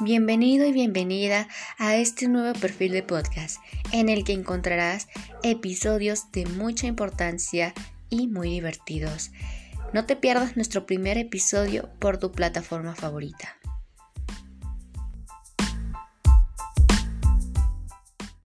Bienvenido y bienvenida a este nuevo perfil de podcast en el que encontrarás episodios de mucha importancia y muy divertidos. No te pierdas nuestro primer episodio por tu plataforma favorita.